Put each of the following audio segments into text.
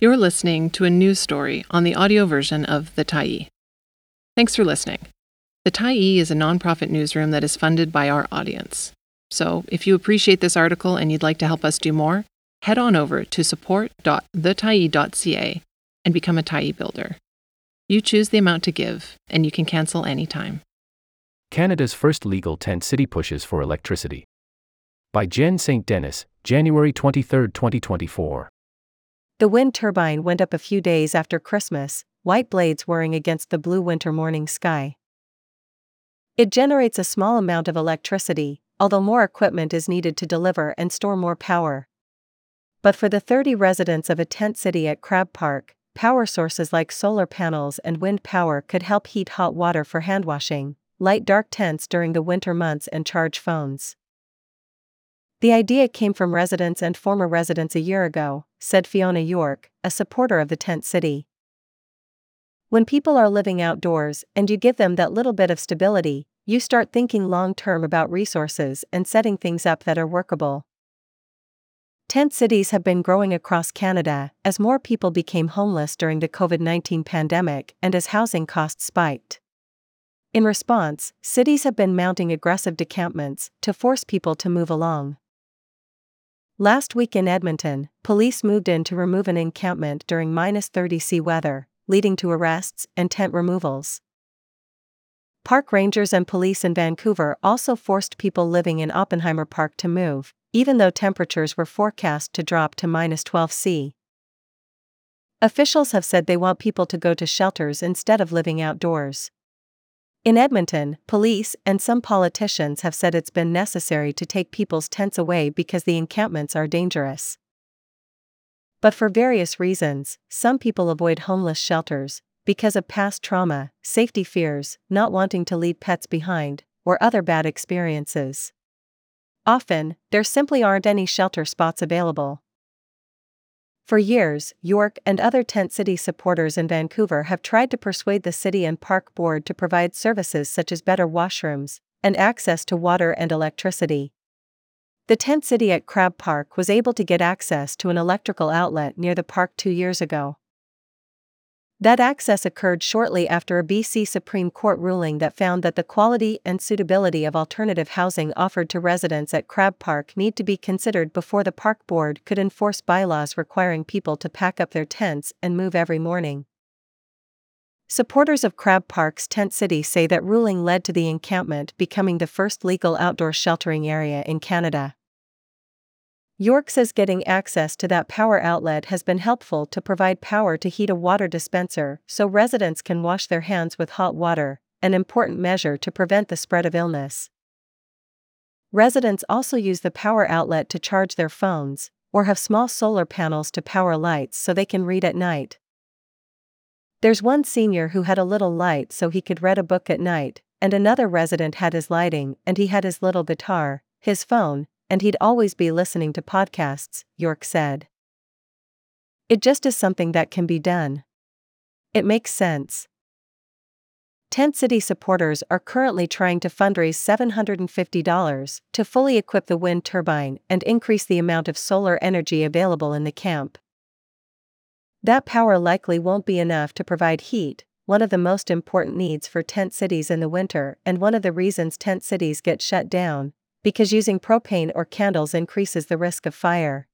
You're listening to a news story on the audio version of The Tyee. Thanks for listening. The Tyee is a nonprofit newsroom that is funded by our audience. So, if you appreciate this article and you'd like to help us do more, head on over to support.thetyee.ca and become a Tyee builder. You choose the amount to give, and you can cancel anytime. Canada's first legal tent city pushes for electricity. By Jen St. Denis, January 23, 2024. The wind turbine went up a few days after Christmas, white blades whirring against the blue winter morning sky. It generates a small amount of electricity, although more equipment is needed to deliver and store more power. But for the 30 residents of a tent city at Crab Park, power sources like solar panels and wind power could help heat hot water for handwashing, light dark tents during the winter months, and charge phones. The idea came from residents and former residents a year ago, said Fiona York, a supporter of the tent city. When people are living outdoors and you give them that little bit of stability, you start thinking long term about resources and setting things up that are workable. Tent cities have been growing across Canada as more people became homeless during the COVID 19 pandemic and as housing costs spiked. In response, cities have been mounting aggressive decampments to force people to move along. Last week in Edmonton, police moved in to remove an encampment during minus 30 C weather, leading to arrests and tent removals. Park rangers and police in Vancouver also forced people living in Oppenheimer Park to move, even though temperatures were forecast to drop to minus 12 C. Officials have said they want people to go to shelters instead of living outdoors. In Edmonton, police and some politicians have said it's been necessary to take people's tents away because the encampments are dangerous. But for various reasons, some people avoid homeless shelters because of past trauma, safety fears, not wanting to leave pets behind, or other bad experiences. Often, there simply aren't any shelter spots available. For years, York and other tent city supporters in Vancouver have tried to persuade the city and park board to provide services such as better washrooms and access to water and electricity. The tent city at Crab Park was able to get access to an electrical outlet near the park two years ago. That access occurred shortly after a BC Supreme Court ruling that found that the quality and suitability of alternative housing offered to residents at Crab Park need to be considered before the park board could enforce bylaws requiring people to pack up their tents and move every morning. Supporters of Crab Park's tent city say that ruling led to the encampment becoming the first legal outdoor sheltering area in Canada. York says getting access to that power outlet has been helpful to provide power to heat a water dispenser so residents can wash their hands with hot water, an important measure to prevent the spread of illness. Residents also use the power outlet to charge their phones, or have small solar panels to power lights so they can read at night. There's one senior who had a little light so he could read a book at night, and another resident had his lighting and he had his little guitar, his phone, and he'd always be listening to podcasts, York said. It just is something that can be done. It makes sense. Tent City supporters are currently trying to fundraise $750 to fully equip the wind turbine and increase the amount of solar energy available in the camp. That power likely won't be enough to provide heat, one of the most important needs for tent cities in the winter and one of the reasons tent cities get shut down, because using propane or candles increases the risk of fire.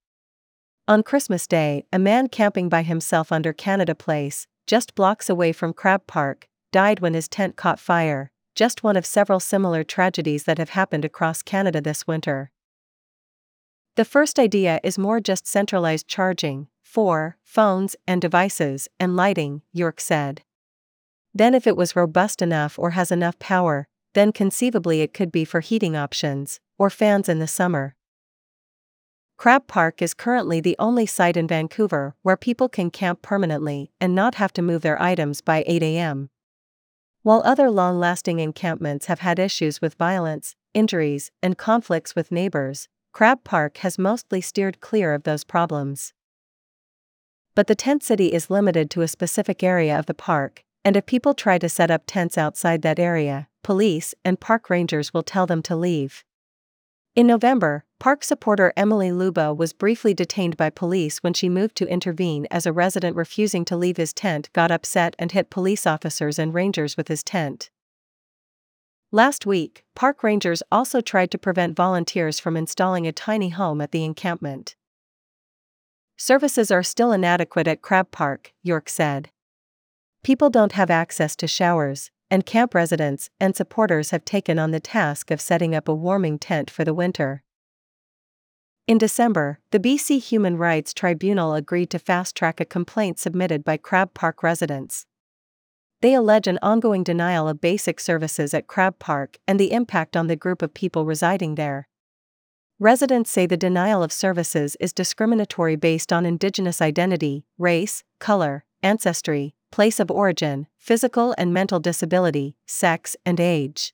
On Christmas Day, a man camping by himself under Canada Place, just blocks away from Crab Park, died when his tent caught fire, just one of several similar tragedies that have happened across Canada this winter. The first idea is more just centralized charging, for phones and devices, and lighting, York said. Then, if it was robust enough or has enough power, then conceivably it could be for heating options, or fans in the summer. Crab Park is currently the only site in Vancouver where people can camp permanently and not have to move their items by 8 a.m. While other long lasting encampments have had issues with violence, injuries, and conflicts with neighbors, Crab Park has mostly steered clear of those problems. But the tent city is limited to a specific area of the park, and if people try to set up tents outside that area, police and park rangers will tell them to leave. In November, park supporter Emily Luba was briefly detained by police when she moved to intervene as a resident refusing to leave his tent got upset and hit police officers and rangers with his tent. Last week, park rangers also tried to prevent volunteers from installing a tiny home at the encampment. Services are still inadequate at Crab Park, York said. People don't have access to showers, and camp residents and supporters have taken on the task of setting up a warming tent for the winter. In December, the BC Human Rights Tribunal agreed to fast track a complaint submitted by Crab Park residents. They allege an ongoing denial of basic services at Crab Park and the impact on the group of people residing there. Residents say the denial of services is discriminatory based on Indigenous identity, race, color, ancestry, place of origin, physical and mental disability, sex, and age.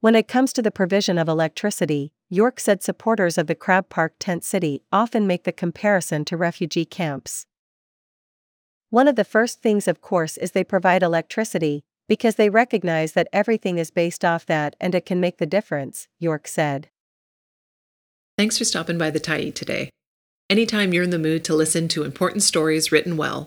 When it comes to the provision of electricity, York said supporters of the Crab Park tent city often make the comparison to refugee camps. One of the first things, of course, is they provide electricity, because they recognize that everything is based off that and it can make the difference, York said. Thanks for stopping by the Tyee today. Anytime you're in the mood to listen to important stories written well,